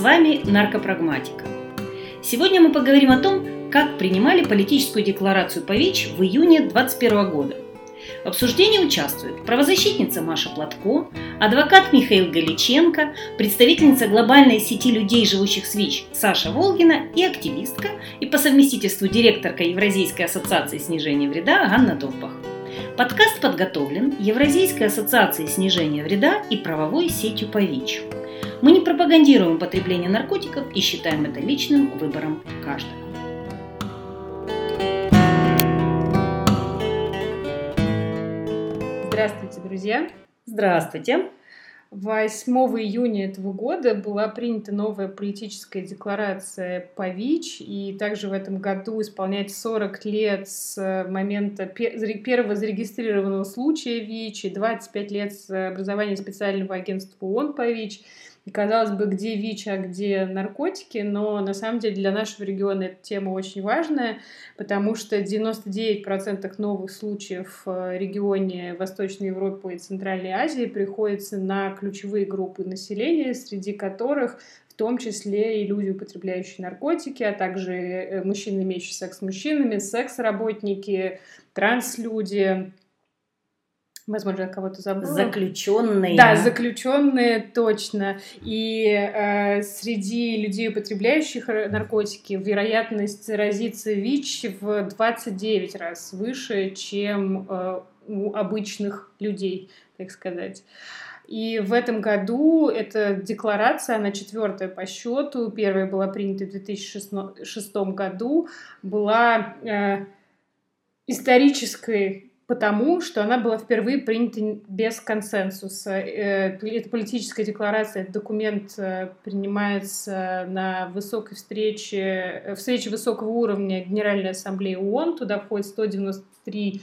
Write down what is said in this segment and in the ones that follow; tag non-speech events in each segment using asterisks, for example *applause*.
вами наркопрагматика. Сегодня мы поговорим о том, как принимали политическую декларацию по ВИЧ в июне 2021 года. В обсуждении участвуют правозащитница Маша Платко, адвокат Михаил Галиченко, представительница глобальной сети людей, живущих с ВИЧ Саша Волгина и активистка и по совместительству директорка Евразийской ассоциации снижения вреда Ганна Довбах. Подкаст подготовлен Евразийской ассоциацией снижения вреда и правовой сетью по ВИЧ. Мы не пропагандируем употребление наркотиков и считаем это личным выбором каждого. Здравствуйте, друзья! Здравствуйте! 8 июня этого года была принята новая политическая декларация по ВИЧ, и также в этом году исполнять 40 лет с момента первого зарегистрированного случая ВИЧ и 25 лет с образования специального агентства ООН по ВИЧ – и казалось бы, где ВИЧ, а где наркотики, но на самом деле для нашего региона эта тема очень важная, потому что 99% новых случаев в регионе Восточной Европы и Центральной Азии приходится на ключевые группы населения, среди которых в том числе и люди, употребляющие наркотики, а также э, мужчины, имеющие секс с мужчинами, секс-работники, транслюди, Возможно, я кого-то забыла. Заключенные. Да, заключенные, точно. И э, среди людей, употребляющих наркотики, вероятность заразиться ВИЧ в 29 раз выше, чем э, у обычных людей, так сказать. И в этом году эта декларация, она четвертая по счету, первая была принята в 2006 году, была э, исторической потому что она была впервые принята без консенсуса. Э, это политическая декларация, этот документ э, принимается на высокой встрече, э, встрече высокого уровня Генеральной Ассамблеи ООН. Туда входит 193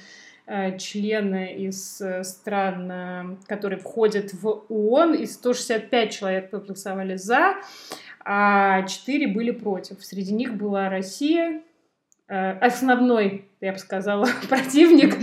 члена из стран, которые входят в ООН, и 165 человек проголосовали за, а 4 были против. Среди них была Россия, основной я бы сказала, *laughs* противник.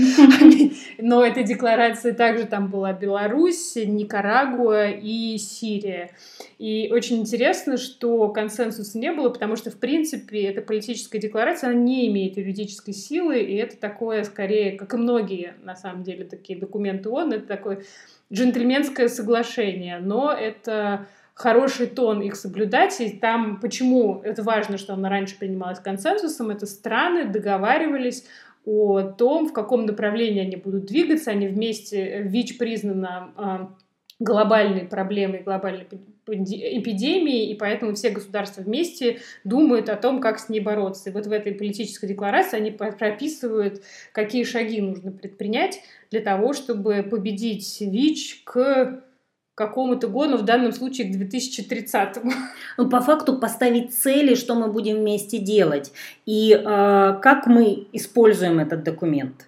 *laughs* Но этой декларации также там была Беларусь, Никарагуа и Сирия. И очень интересно, что консенсуса не было, потому что, в принципе, эта политическая декларация, она не имеет юридической силы, и это такое, скорее, как и многие, на самом деле, такие документы ООН, это такое джентльменское соглашение. Но это хороший тон их соблюдать. И там, почему это важно, что она раньше принималась консенсусом, это страны договаривались о том, в каком направлении они будут двигаться. Они вместе, ВИЧ признана а, глобальной проблемой, глобальной эпидемии, и поэтому все государства вместе думают о том, как с ней бороться. И вот в этой политической декларации они прописывают, какие шаги нужно предпринять для того, чтобы победить ВИЧ к какому-то году, в данном случае к 2030. Ну, по факту поставить цели, что мы будем вместе делать и э, как мы используем этот документ.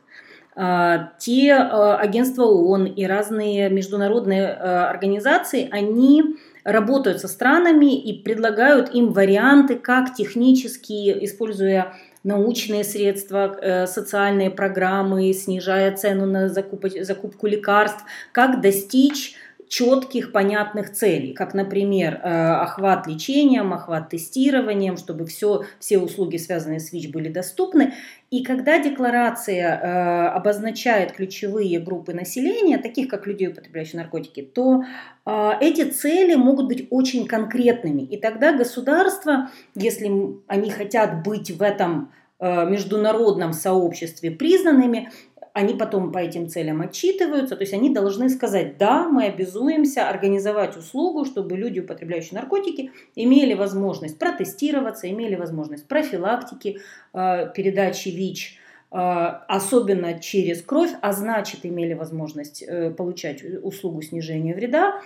Э, те э, агентства ООН и разные международные э, организации, они работают со странами и предлагают им варианты, как технически, используя научные средства, э, социальные программы, снижая цену на закуп, закупку лекарств, как достичь четких, понятных целей, как, например, э, охват лечением, охват тестированием, чтобы все, все услуги, связанные с ВИЧ, были доступны. И когда декларация э, обозначает ключевые группы населения, таких как людей, употребляющие наркотики, то э, эти цели могут быть очень конкретными. И тогда государство, если они хотят быть в этом международном сообществе признанными, они потом по этим целям отчитываются, то есть они должны сказать, да, мы обязуемся организовать услугу, чтобы люди, употребляющие наркотики, имели возможность протестироваться, имели возможность профилактики, э, передачи ВИЧ, э, особенно через кровь, а значит имели возможность э, получать услугу снижения вреда,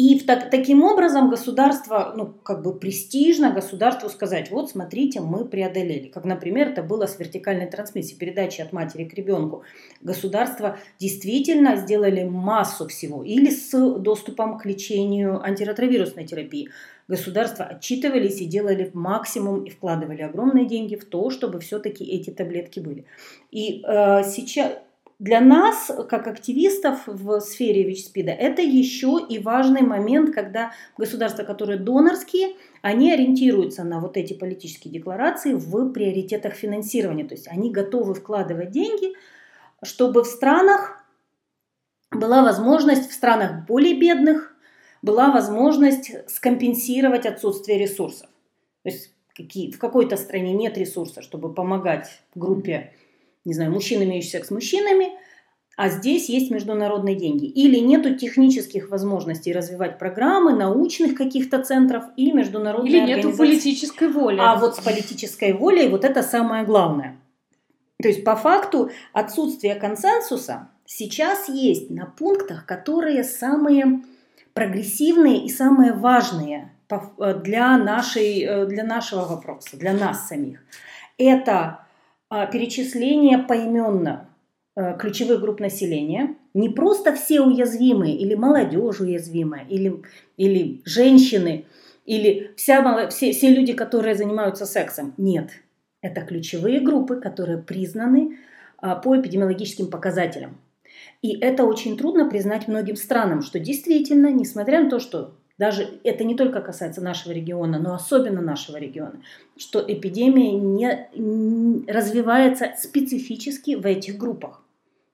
и в, так, таким образом государство, ну, как бы престижно государству сказать, вот смотрите, мы преодолели. Как, например, это было с вертикальной трансмиссией, передачи от матери к ребенку. Государство действительно сделали массу всего. Или с доступом к лечению антиретровирусной терапии. Государства отчитывались и делали максимум и вкладывали огромные деньги в то, чтобы все-таки эти таблетки были. И э, сейчас для нас, как активистов в сфере ВИЧ-СПИДа, это еще и важный момент, когда государства, которые донорские, они ориентируются на вот эти политические декларации в приоритетах финансирования. То есть они готовы вкладывать деньги, чтобы в странах была возможность, в странах более бедных, была возможность скомпенсировать отсутствие ресурсов. То есть какие, в какой-то стране нет ресурса, чтобы помогать группе не знаю, мужчин, имеющий секс с мужчинами, а здесь есть международные деньги. Или нету технических возможностей развивать программы, научных каких-то центров и международные Или нету политической воли. А вот с политической волей вот это самое главное. То есть по факту отсутствие консенсуса сейчас есть на пунктах, которые самые прогрессивные и самые важные для, нашей, э, для нашего вопроса, для нас самих. Это перечисление поименно э, ключевых групп населения, не просто все уязвимые, или молодежь уязвимая, или, или женщины, или вся, все, все люди, которые занимаются сексом. Нет, это ключевые группы, которые признаны а, по эпидемиологическим показателям. И это очень трудно признать многим странам, что действительно, несмотря на то, что даже это не только касается нашего региона, но особенно нашего региона, что эпидемия не развивается специфически в этих группах.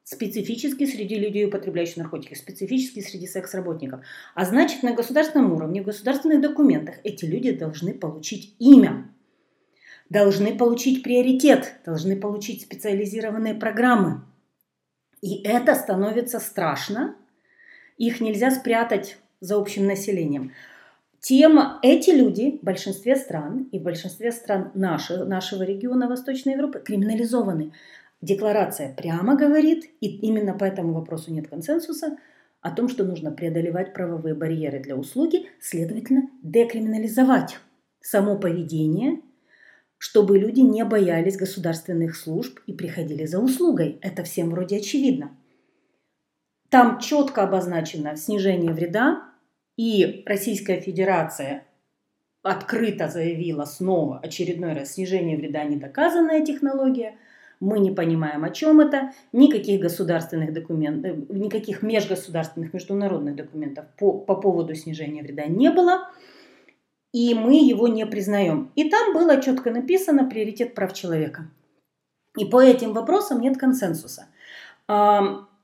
Специфически среди людей, употребляющих наркотики, специфически среди секс-работников. А значит, на государственном уровне, в государственных документах эти люди должны получить имя, должны получить приоритет, должны получить специализированные программы. И это становится страшно. Их нельзя спрятать за общим населением, тем эти люди в большинстве стран и в большинстве стран нашего, нашего региона Восточной Европы криминализованы. Декларация прямо говорит, и именно по этому вопросу нет консенсуса, о том, что нужно преодолевать правовые барьеры для услуги, следовательно, декриминализовать само поведение, чтобы люди не боялись государственных служб и приходили за услугой. Это всем вроде очевидно. Там четко обозначено снижение вреда, и Российская Федерация открыто заявила снова очередной раз снижение вреда недоказанная технология. Мы не понимаем, о чем это. Никаких государственных документов, э, никаких межгосударственных международных документов по, по поводу снижения вреда не было. И мы его не признаем. И там было четко написано приоритет прав человека. И по этим вопросам нет консенсуса.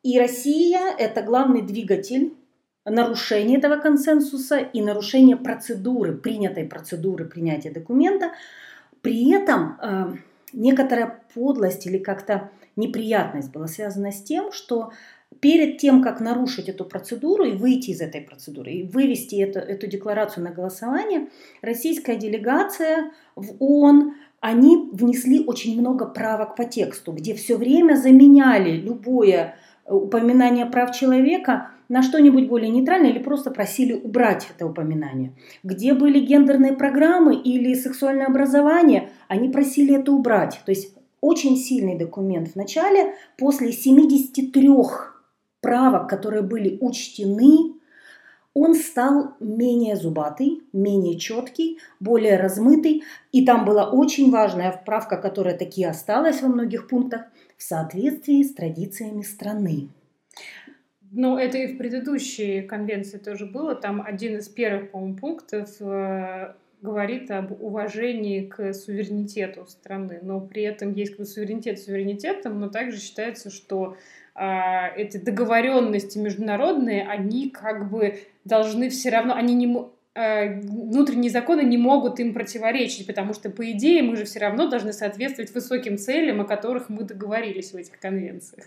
И Россия – это главный двигатель нарушения этого консенсуса и нарушения процедуры, принятой процедуры принятия документа. При этом э, некоторая подлость или как-то неприятность была связана с тем, что перед тем, как нарушить эту процедуру и выйти из этой процедуры, и вывести эту, эту декларацию на голосование, российская делегация в ООН они внесли очень много правок по тексту, где все время заменяли любое упоминание прав человека на что-нибудь более нейтральное или просто просили убрать это упоминание. Где были гендерные программы или сексуальное образование, они просили это убрать. То есть очень сильный документ в начале, после 73 правок, которые были учтены, он стал менее зубатый, менее четкий, более размытый. И там была очень важная вправка, которая таки осталась во многих пунктах – в соответствии с традициями страны. Ну, это и в предыдущей конвенции тоже было. Там один из первых, по-моему, пунктов э, говорит об уважении к суверенитету страны. Но при этом есть как бы, суверенитет суверенитетом, но также считается, что э, эти договоренности международные, они как бы должны все равно, они не Э, внутренние законы не могут им противоречить, потому что, по идее, мы же все равно должны соответствовать высоким целям, о которых мы договорились в этих конвенциях.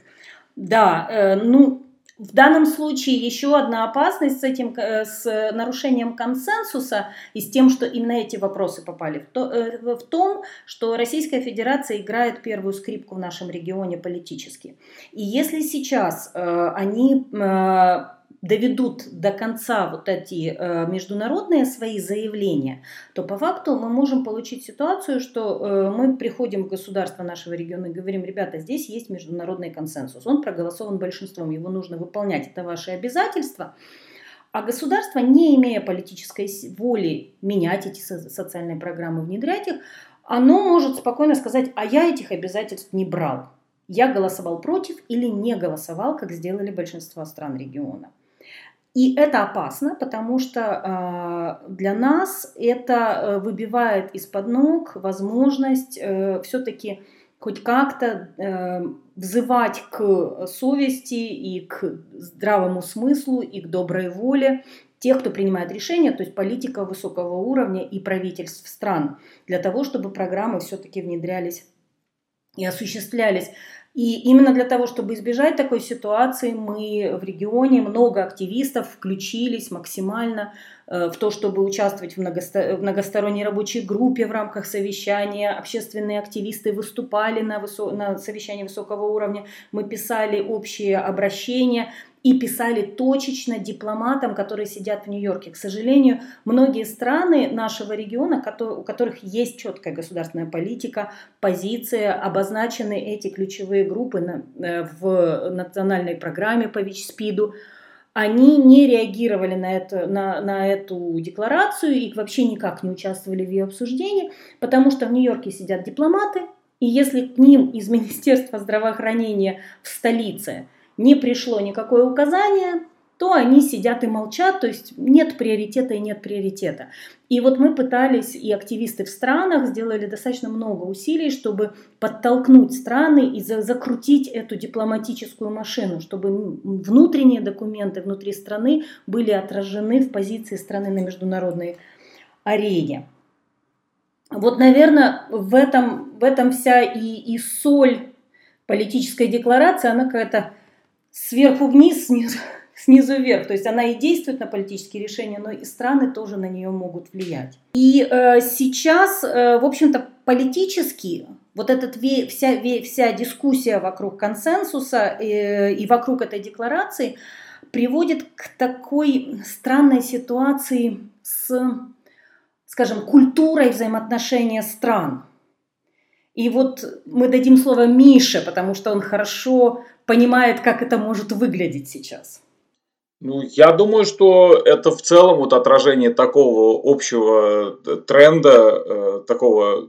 Да, э, ну, в данном случае еще одна опасность с этим, э, с нарушением консенсуса и с тем, что именно эти вопросы попали, в, то, в том, что Российская Федерация играет первую скрипку в нашем регионе политически. И если сейчас э, они э, доведут до конца вот эти э, международные свои заявления, то по факту мы можем получить ситуацию, что э, мы приходим в государство нашего региона и говорим, ребята, здесь есть международный консенсус, он проголосован большинством, его нужно выполнять, это ваши обязательства. А государство, не имея политической воли менять эти социальные программы, внедрять их, оно может спокойно сказать, а я этих обязательств не брал. я голосовал против или не голосовал, как сделали большинство стран региона. И это опасно, потому что э, для нас это э, выбивает из-под ног возможность э, все-таки хоть как-то э, взывать к совести и к здравому смыслу и к доброй воле тех, кто принимает решения, то есть политика высокого уровня и правительств стран, для того, чтобы программы все-таки внедрялись и осуществлялись. И именно для того, чтобы избежать такой ситуации, мы в регионе много активистов включились максимально Э, в то, чтобы участвовать в, многосто... в многосторонней рабочей группе в рамках совещания. Общественные активисты выступали на, высо... на совещании высокого уровня. Мы писали общие обращения и писали точечно дипломатам, которые сидят в Нью-Йорке. К сожалению, многие страны нашего региона, у которых есть четкая государственная политика, позиция, обозначены эти ключевые группы э, в национальной программе по ВИЧ-СПИДу, они не реагировали на, это, на, на эту декларацию и вообще никак не участвовали в ее обсуждении, потому что в Нью-Йорке сидят дипломаты, и если к ним из *laughs* Министерства здравоохранения в столице не пришло никакое указание, то они сидят и молчат, то есть нет приоритета и нет приоритета. И вот мы пытались, и активисты в странах сделали достаточно много усилий, чтобы подтолкнуть страны и за, закрутить эту дипломатическую машину, чтобы внутренние документы внутри страны были отражены в позиции страны на международной арене. Вот, наверное, в этом, в этом вся и, и соль политической декларации, она какая-то сверху вниз, снизу, *laughs* снизу вверх. То есть она и действует на политические решения, но и страны тоже на нее могут влиять. И э, сейчас, э, в общем-то, политически вот эта вся, вся дискуссия вокруг консенсуса э, и вокруг этой декларации приводит к такой странной ситуации с, скажем, культурой взаимоотношения стран. И вот мы дадим слово Мише, потому что он хорошо понимает, как это может выглядеть сейчас. Ну, я думаю, что это в целом вот отражение такого общего э, тренда, э, такого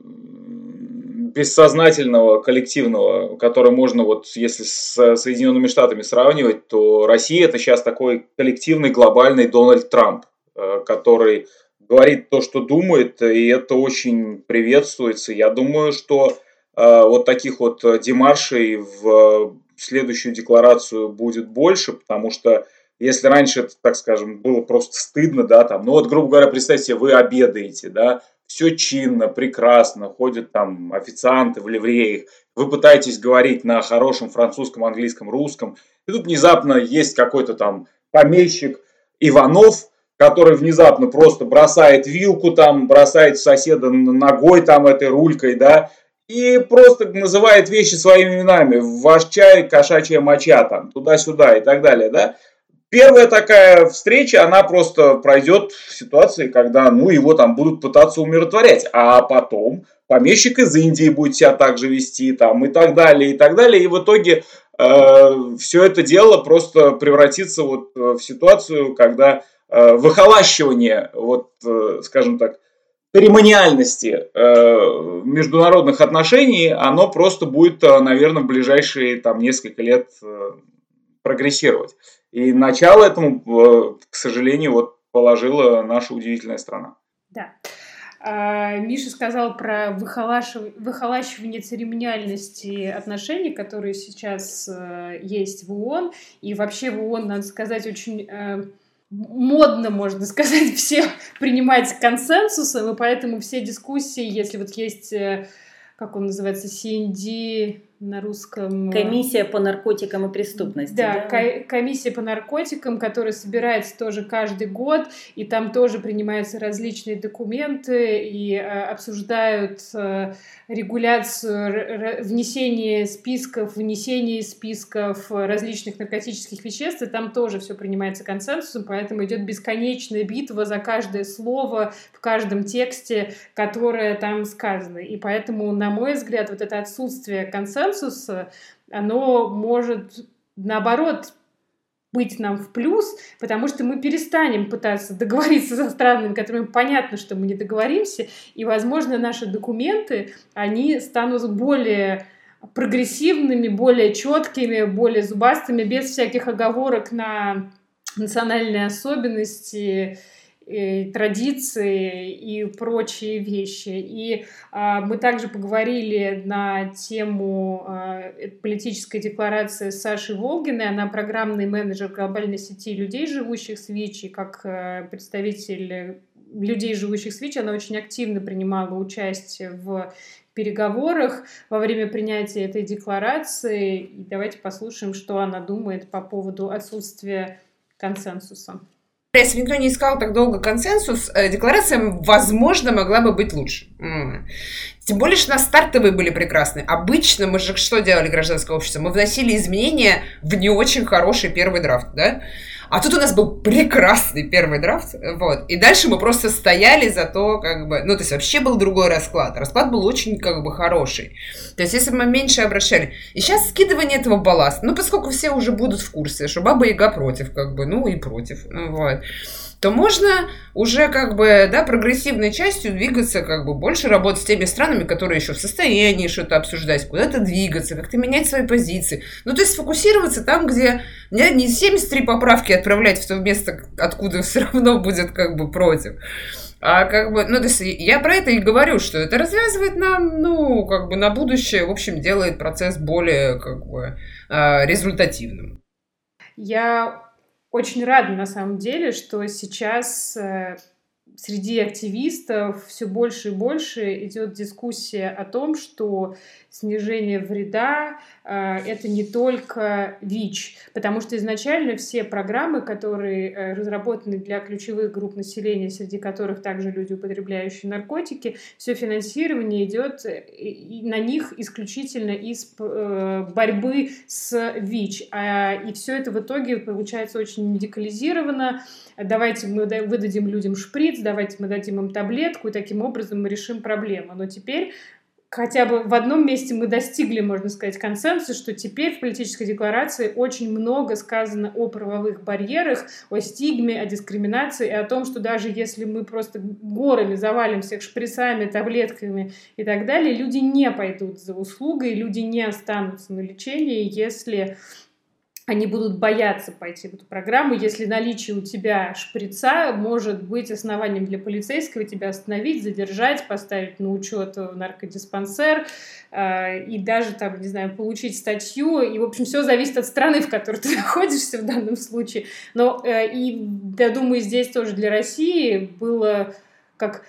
бессознательного, коллективного, который можно вот, если с Соединенными Штатами сравнивать, то Россия это сейчас такой коллективный глобальный Дональд Трамп, э, который говорит то, что думает, и это очень приветствуется. Я думаю, что вот таких вот демаршей в следующую декларацию будет больше, потому что если раньше это, так скажем, было просто стыдно, да, там, ну вот, грубо говоря, представьте себе, вы обедаете, да, все чинно, прекрасно, ходят там официанты в ливреях, вы пытаетесь говорить на хорошем французском, английском, русском, и тут внезапно есть какой-то там помещик Иванов, который внезапно просто бросает вилку там, бросает соседа ногой там этой рулькой, да, и просто называет вещи своими именами. Ваш чай, кошачья моча там, туда-сюда и так далее, да. Первая такая встреча, она просто пройдет в ситуации, когда ну, его там будут пытаться умиротворять. А потом помещик из Индии будет себя также вести там, и так далее, и так далее. И в итоге э, все это дело просто превратится вот э, в ситуацию, когда э, выхолащивание, вот, э, скажем так, церемониальности э, международных отношений, оно просто будет, э, наверное, в ближайшие там, несколько лет э, прогрессировать. И начало этому, э, к сожалению, вот положила наша удивительная страна. Да. А, Миша сказал про выхолачивание церемониальности отношений, которые сейчас э, есть в ООН. И вообще в ООН, надо сказать, очень э, модно, можно сказать, *laughs* все принимать консенсусом, и поэтому все дискуссии, если вот есть, как он называется, CND, на русском... Э, комиссия по наркотикам и преступности. Да, да? комиссия по наркотикам, которая собирается тоже каждый год, и там тоже принимаются различные документы и э, обсуждают э, регуляцию, внесение списков, внесение списков различных наркотических веществ, и там тоже все принимается консенсусом, поэтому идет бесконечная битва за каждое слово в каждом тексте, которое там сказано. И поэтому, на мой взгляд, вот это отсутствие консенсуса, оно может, наоборот, быть нам в плюс, потому что мы перестанем пытаться договориться со странами, которыми понятно, что мы не договоримся, и, возможно, наши документы, они станут более прогрессивными, более четкими, более зубастыми, без всяких оговорок на национальные особенности, и традиции и прочие вещи. И а, мы также поговорили на тему а, политической декларации Саши Волгиной. Она программный менеджер глобальной сети людей, живущих с ВИЧ, и как а, представитель людей, живущих с ВИЧ, она очень активно принимала участие в переговорах во время принятия этой декларации. И давайте послушаем, что она думает по поводу отсутствия консенсуса. Если никто не искал так долго консенсус, э, декларация, возможно, могла бы быть лучше. Тем более, что на стартовые были прекрасны. Обычно мы же что делали, гражданское общество? Мы вносили изменения в не очень хороший первый драфт, да? А тут у нас был прекрасный первый драфт, вот. И дальше мы просто стояли за то, как бы, ну, то есть вообще был другой расклад. Расклад был очень, как бы, хороший. То есть если бы мы меньше обращали. И сейчас скидывание этого балласта, ну, поскольку все уже будут в курсе, что Баба Яга против, как бы, ну, и против, ну, вот то можно уже как бы, да, прогрессивной частью двигаться, как бы больше работать с теми странами, которые еще в состоянии что-то обсуждать, куда-то двигаться, как-то менять свои позиции. Ну, то есть сфокусироваться там, где не 73 поправки отправлять в то место, откуда все равно будет как бы против. А как бы, ну, то есть я про это и говорю, что это развязывает нам, ну, как бы на будущее, в общем, делает процесс более, как бы, а, результативным. Я очень рада на самом деле, что сейчас э, среди активистов все больше и больше идет дискуссия о том, что снижение вреда это не только ВИЧ, потому что изначально все программы, которые э, разработаны для ключевых групп населения, среди которых также люди, употребляющие наркотики, все финансирование идет э, на них исключительно из борьбы с ВИЧ. А, и все это в итоге получается очень медикализировано. Давайте мы выдадим людям шприц, давайте мы дадим им таблетку, и таким образом мы решим проблему. Но теперь хотя бы в одном месте мы достигли, можно сказать, консенсуса, что теперь в политической декларации очень много сказано о правовых барьерах, о стигме, о дискриминации и о том, что даже если мы просто горами завалим всех шприцами, таблетками и так далее, люди не пойдут за услугой, люди не останутся на лечении, если они будут бояться пойти в эту программу, если наличие у тебя шприца может быть основанием для полицейского тебя остановить, задержать, поставить на учет в наркодиспансер э, и даже там, не знаю, получить статью. И, в общем, все зависит от страны, в которой *laughs* ты находишься в данном случае. Но э, и, я думаю, здесь тоже для России было как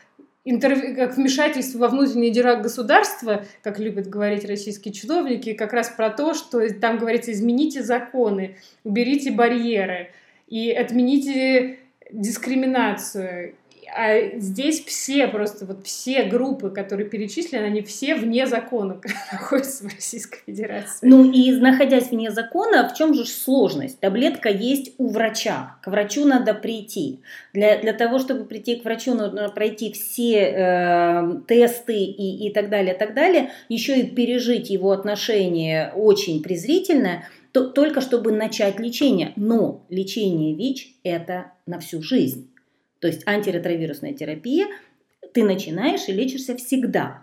интерв... как вмешательство во внутренние дела государства, как любят говорить российские чиновники, как раз про то, что там говорится, измените законы, уберите барьеры и отмените дискриминацию а здесь все просто, вот все группы, которые перечислены, они все вне закона *laughs* находятся в Российской Федерации. Ну и находясь вне закона, в чем же сложность? Таблетка есть у врача. К врачу надо прийти. Для, для того, чтобы прийти к врачу, нужно пройти все э, тесты и, и так далее, так далее. Еще и пережить его отношение очень презрительное, то, только чтобы начать лечение. Но лечение ВИЧ – это на всю жизнь. То есть антиретровирусная терапия, ты начинаешь и лечишься всегда.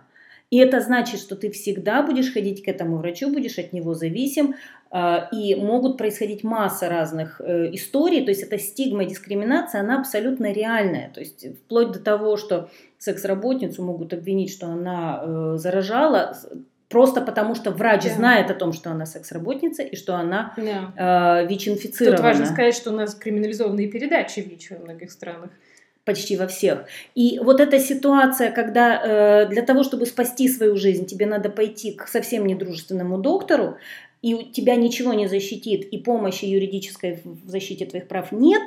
И это значит, что ты всегда будешь ходить к этому врачу, будешь от него зависим, а, и могут происходить масса разных э, историй, то есть эта стигма и дискриминация, она абсолютно реальная, то есть вплоть до того, что секс-работницу могут обвинить, что она э, заражала, просто потому что врач да. знает о том, что она секс-работница и что она да. э, ВИЧ-инфицирована. Тут важно сказать, что у нас криминализованные передачи ВИЧ во многих странах почти во всех. И вот эта ситуация, когда э, для того, чтобы спасти свою жизнь, тебе надо пойти к совсем недружественному доктору, и у тебя ничего не защитит, и помощи юридической в защите твоих прав нет,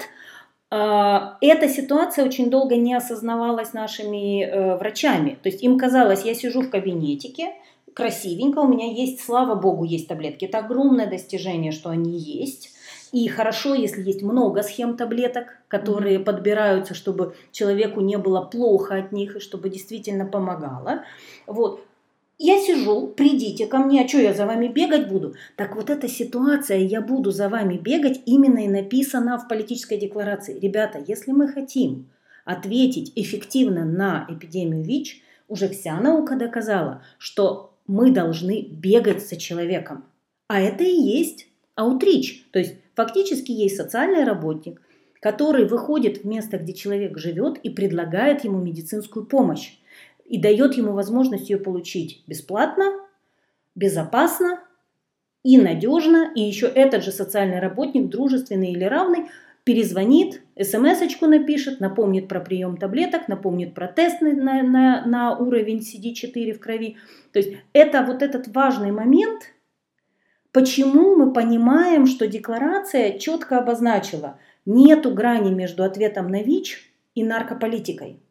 э, эта ситуация очень долго не осознавалась нашими э, врачами. То есть им казалось, я сижу в кабинетике, красивенько, у меня есть, слава богу, есть таблетки. Это огромное достижение, что они есть. И хорошо, если есть много схем таблеток, которые mm-hmm. подбираются, чтобы человеку не было плохо от них и чтобы действительно помогало. Вот. Я сижу, придите ко мне, а что я за вами бегать буду? Так вот эта ситуация, я буду за вами бегать, именно и написана в политической декларации. Ребята, если мы хотим ответить эффективно на эпидемию ВИЧ, уже вся наука доказала, что мы должны бегать за человеком. А это и есть аутрич. То есть фактически есть социальный работник, который выходит в место, где человек живет и предлагает ему медицинскую помощь и дает ему возможность ее получить бесплатно, безопасно и надежно. И еще этот же социальный работник, дружественный или равный, перезвонит, смс-очку напишет, напомнит про прием таблеток, напомнит про тест на, на, на уровень CD4 в крови. То есть это вот этот важный момент, почему мы понимаем, что декларация четко обозначила, нету грани между ответом на ВИЧ и наркополитикой.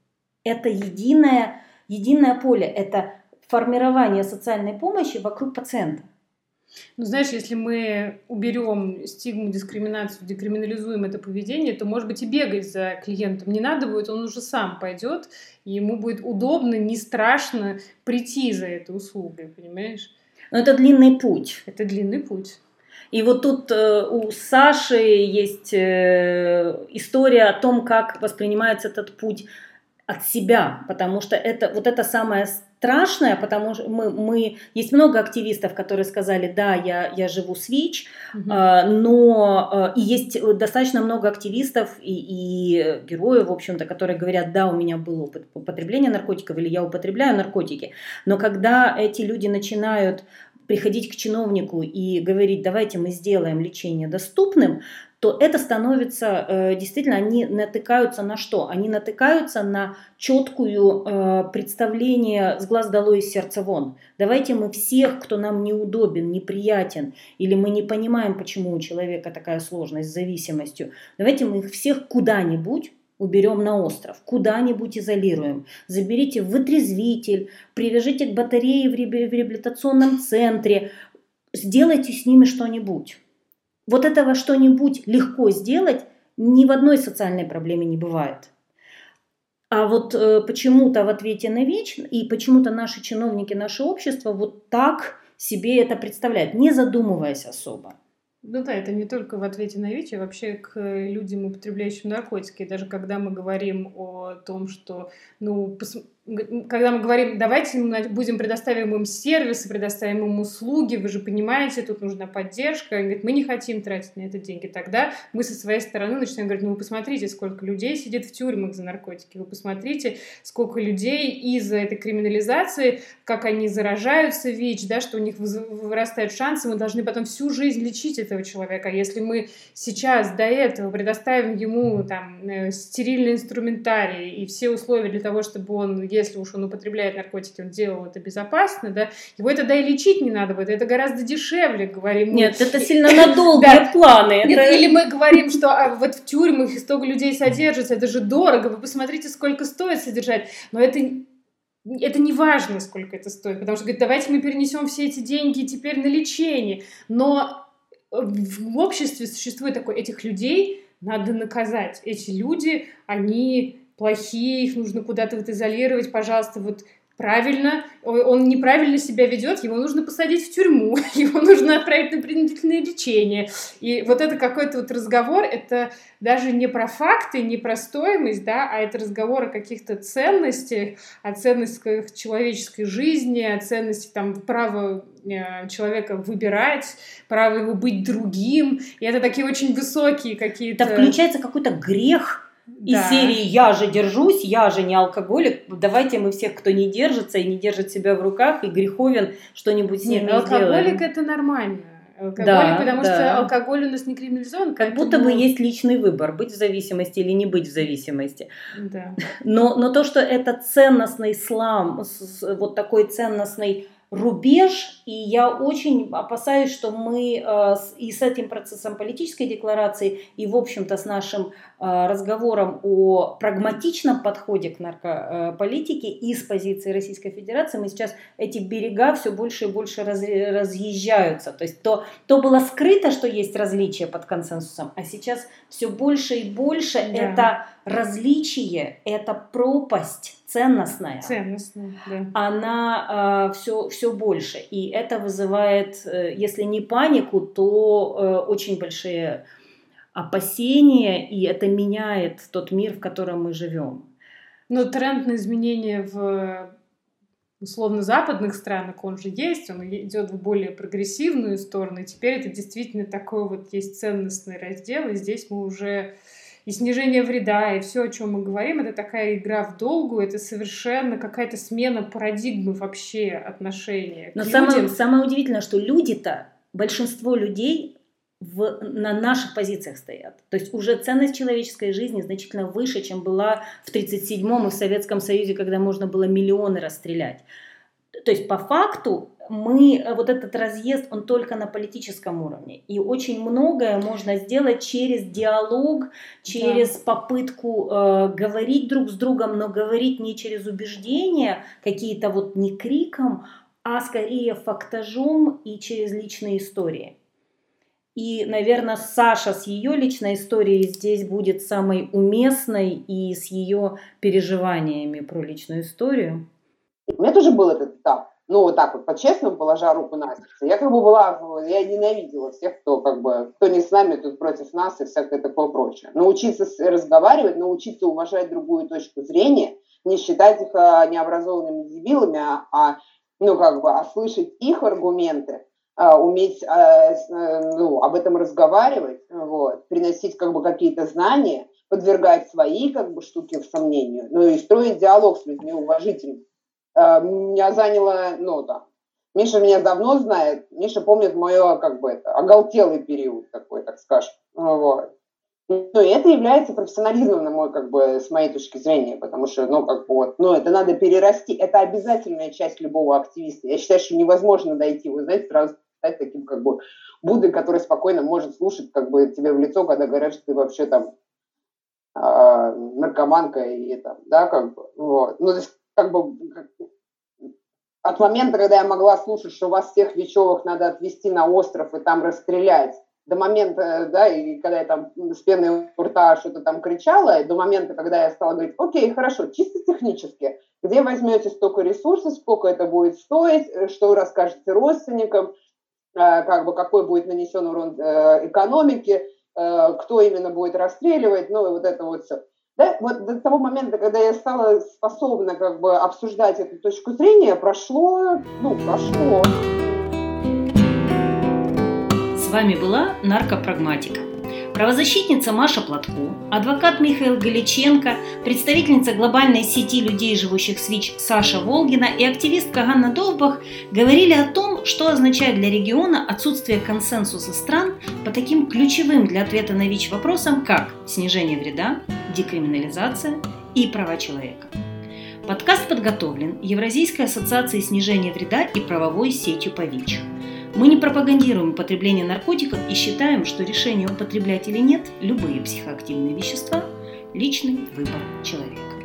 Это единое, единое поле, это формирование социальной помощи вокруг пациента. Ну, знаешь, если мы уберем стигму, дискриминацию, декриминализуем это поведение, то, может быть, и бегать за клиентом не надо будет, он уже сам пойдет, и ему будет удобно, не страшно прийти за этой услугой, понимаешь? Но это длинный путь. Это длинный путь. И вот тут э, у Саши есть э, история о том, как воспринимается этот путь от себя, потому что это вот это самое страшное, потому что мы, мы есть много активистов, которые сказали, да, я, я живу с ВИЧ, угу. э, но э, и есть достаточно много активистов и, и героев, в общем-то, которые говорят, да, у меня было опыт употребления наркотиков или я употребляю наркотики, но когда эти люди начинают приходить к чиновнику и говорить, давайте мы сделаем лечение доступным, то это становится, э, действительно, они натыкаются на что? Они натыкаются на четкую э, представление с глаз долой из сердца вон. Давайте мы всех, кто нам неудобен, неприятен, или мы не понимаем, почему у человека такая сложность с зависимостью, давайте мы их всех куда-нибудь уберем на остров, куда-нибудь изолируем. Заберите вытрезвитель, привяжите к батарее в реабилитационном центре, сделайте с ними что-нибудь. Вот этого что-нибудь легко сделать ни в одной социальной проблеме не бывает. А вот э, почему-то в ответе на ВИЧ и почему-то наши чиновники, наше общество вот так себе это представляют, не задумываясь особо. Ну да, это не только в ответе на ВИЧ, а вообще к людям, употребляющим наркотики. Даже когда мы говорим о том, что, ну, пос когда мы говорим, давайте мы будем предоставим им сервисы, предоставим им услуги, вы же понимаете, тут нужна поддержка. Они говорят, мы не хотим тратить на это деньги. Тогда мы со своей стороны начинаем говорить, ну вы посмотрите, сколько людей сидит в тюрьмах за наркотики, вы посмотрите, сколько людей из-за этой криминализации, как они заражаются ВИЧ, да, что у них вырастают шансы, мы должны потом всю жизнь лечить этого человека. А если мы сейчас до этого предоставим ему там э, стерильный инструментарий и все условия для того, чтобы он если уж он употребляет наркотики, он делал это безопасно, да, его это да и лечить не надо будет, это гораздо дешевле, говорим Нет, мы. это сильно на долгие *laughs* планы. Или мы говорим, что а, вот в тюрьмах столько людей содержится, это же дорого, вы посмотрите, сколько стоит содержать, но это это не важно, сколько это стоит, потому что говорит, давайте мы перенесем все эти деньги теперь на лечение. Но в обществе существует такое, этих людей надо наказать. Эти люди, они плохие, их нужно куда-то вот изолировать, пожалуйста, вот правильно, он неправильно себя ведет, его нужно посадить в тюрьму, *laughs* его нужно отправить на принудительное лечение. И вот это какой-то вот разговор, это даже не про факты, не про стоимость, да, а это разговор о каких-то ценностях, о ценностях человеческой жизни, о ценности там права э, человека выбирать, право его быть другим. И это такие очень высокие какие-то... Да, включается какой-то грех из да. серии «Я же держусь, я же не алкоголик, давайте мы всех, кто не держится и не держит себя в руках и греховен, что-нибудь с ними Нет, алкоголик сделаем. это нормально. Алкоголик, да, потому да. что алкоголь у нас не криминализован. Как поэтому... будто бы есть личный выбор, быть в зависимости или не быть в зависимости. Да. Но, но то, что это ценностный слам, вот такой ценностный рубеж, и я очень опасаюсь, что мы э, и с этим процессом политической декларации, и, в общем-то, с нашим э, разговором о прагматичном подходе к наркополитике и с позиции Российской Федерации, мы сейчас эти берега все больше и больше раз, разъезжаются. То есть то, то было скрыто, что есть различия под консенсусом, а сейчас все больше и больше да. это различие, это пропасть ценностная. Ценностная, да. Она э, все, все больше. И это вызывает, э, если не панику, то э, очень большие опасения, и это меняет тот мир, в котором мы живем. Но тренд на изменения в условно-западных странах он же есть, он идет в более прогрессивную сторону, и теперь это действительно такой вот есть ценностный раздел, и здесь мы уже и снижение вреда, и все, о чем мы говорим, это такая игра в долгу, это совершенно какая-то смена парадигмы вообще отношения Но самое, самое удивительное, что люди-то, большинство людей в, на наших позициях стоят. То есть уже ценность человеческой жизни значительно выше, чем была в 1937-м и в Советском Союзе, когда можно было миллионы расстрелять. То есть по факту мы, э, вот этот разъезд, он только на политическом уровне. И очень многое можно сделать через диалог, через да. попытку э, говорить друг с другом, но говорить не через убеждения, какие-то вот не криком, а скорее фактажом и через личные истории. И, наверное, Саша с ее личной историей здесь будет самой уместной и с ее переживаниями про личную историю. У меня тоже был этот этап. Ну, вот так вот, по-честному, положа руку на сердце. Я как бы была, я ненавидела всех, кто как бы, кто не с нами, тут против нас и всякое такое прочее. Научиться разговаривать, научиться уважать другую точку зрения, не считать их а, необразованными дебилами, а, а ну, как бы, а слышать их аргументы, а, уметь а, ну, об этом разговаривать, вот, приносить как бы какие-то знания, подвергать свои как бы штуки в сомнению, ну и строить диалог с людьми уважительно. А, меня заняло, ну да, Миша меня давно знает, Миша помнит мое, как бы это, оголтелый период такой, так скажем. Вот. Ну, и это является профессионализмом, на мой, как бы, с моей точки зрения, потому что, ну, как бы, вот, ну, это надо перерасти, это обязательная часть любого активиста. Я считаю, что невозможно дойти, вы знаете, сразу стать таким как бы Буддой, который спокойно может слушать как бы тебе в лицо, когда говорят, что ты вообще там э, наркоманка и там, да, как бы, вот. Ну, то есть, как бы, от момента, когда я могла слушать, что вас всех Вечевых надо отвезти на остров и там расстрелять, до момента, да, и когда я там с пеной у рта что-то там кричала, и до момента, когда я стала говорить, окей, хорошо, чисто технически, где возьмете столько ресурсов, сколько это будет стоить, э, что расскажете родственникам, Э, как бы какой будет нанесен урон э, экономике, э, кто именно будет расстреливать, ну и вот это вот все. Да, вот до того момента, когда я стала способна как бы обсуждать эту точку зрения, прошло, ну, прошло. С вами была наркопрагматика. Правозащитница Маша Платко, адвокат Михаил Галиченко, представительница глобальной сети людей, живущих с ВИЧ Саша Волгина и активистка Ганна Довбах говорили о том, что означает для региона отсутствие консенсуса стран по таким ключевым для ответа на ВИЧ вопросам, как снижение вреда, декриминализация и права человека. Подкаст подготовлен Евразийской ассоциацией снижения вреда и правовой сетью по ВИЧ. Мы не пропагандируем употребление наркотиков и считаем, что решение употреблять или нет любые психоактивные вещества – личный выбор человека.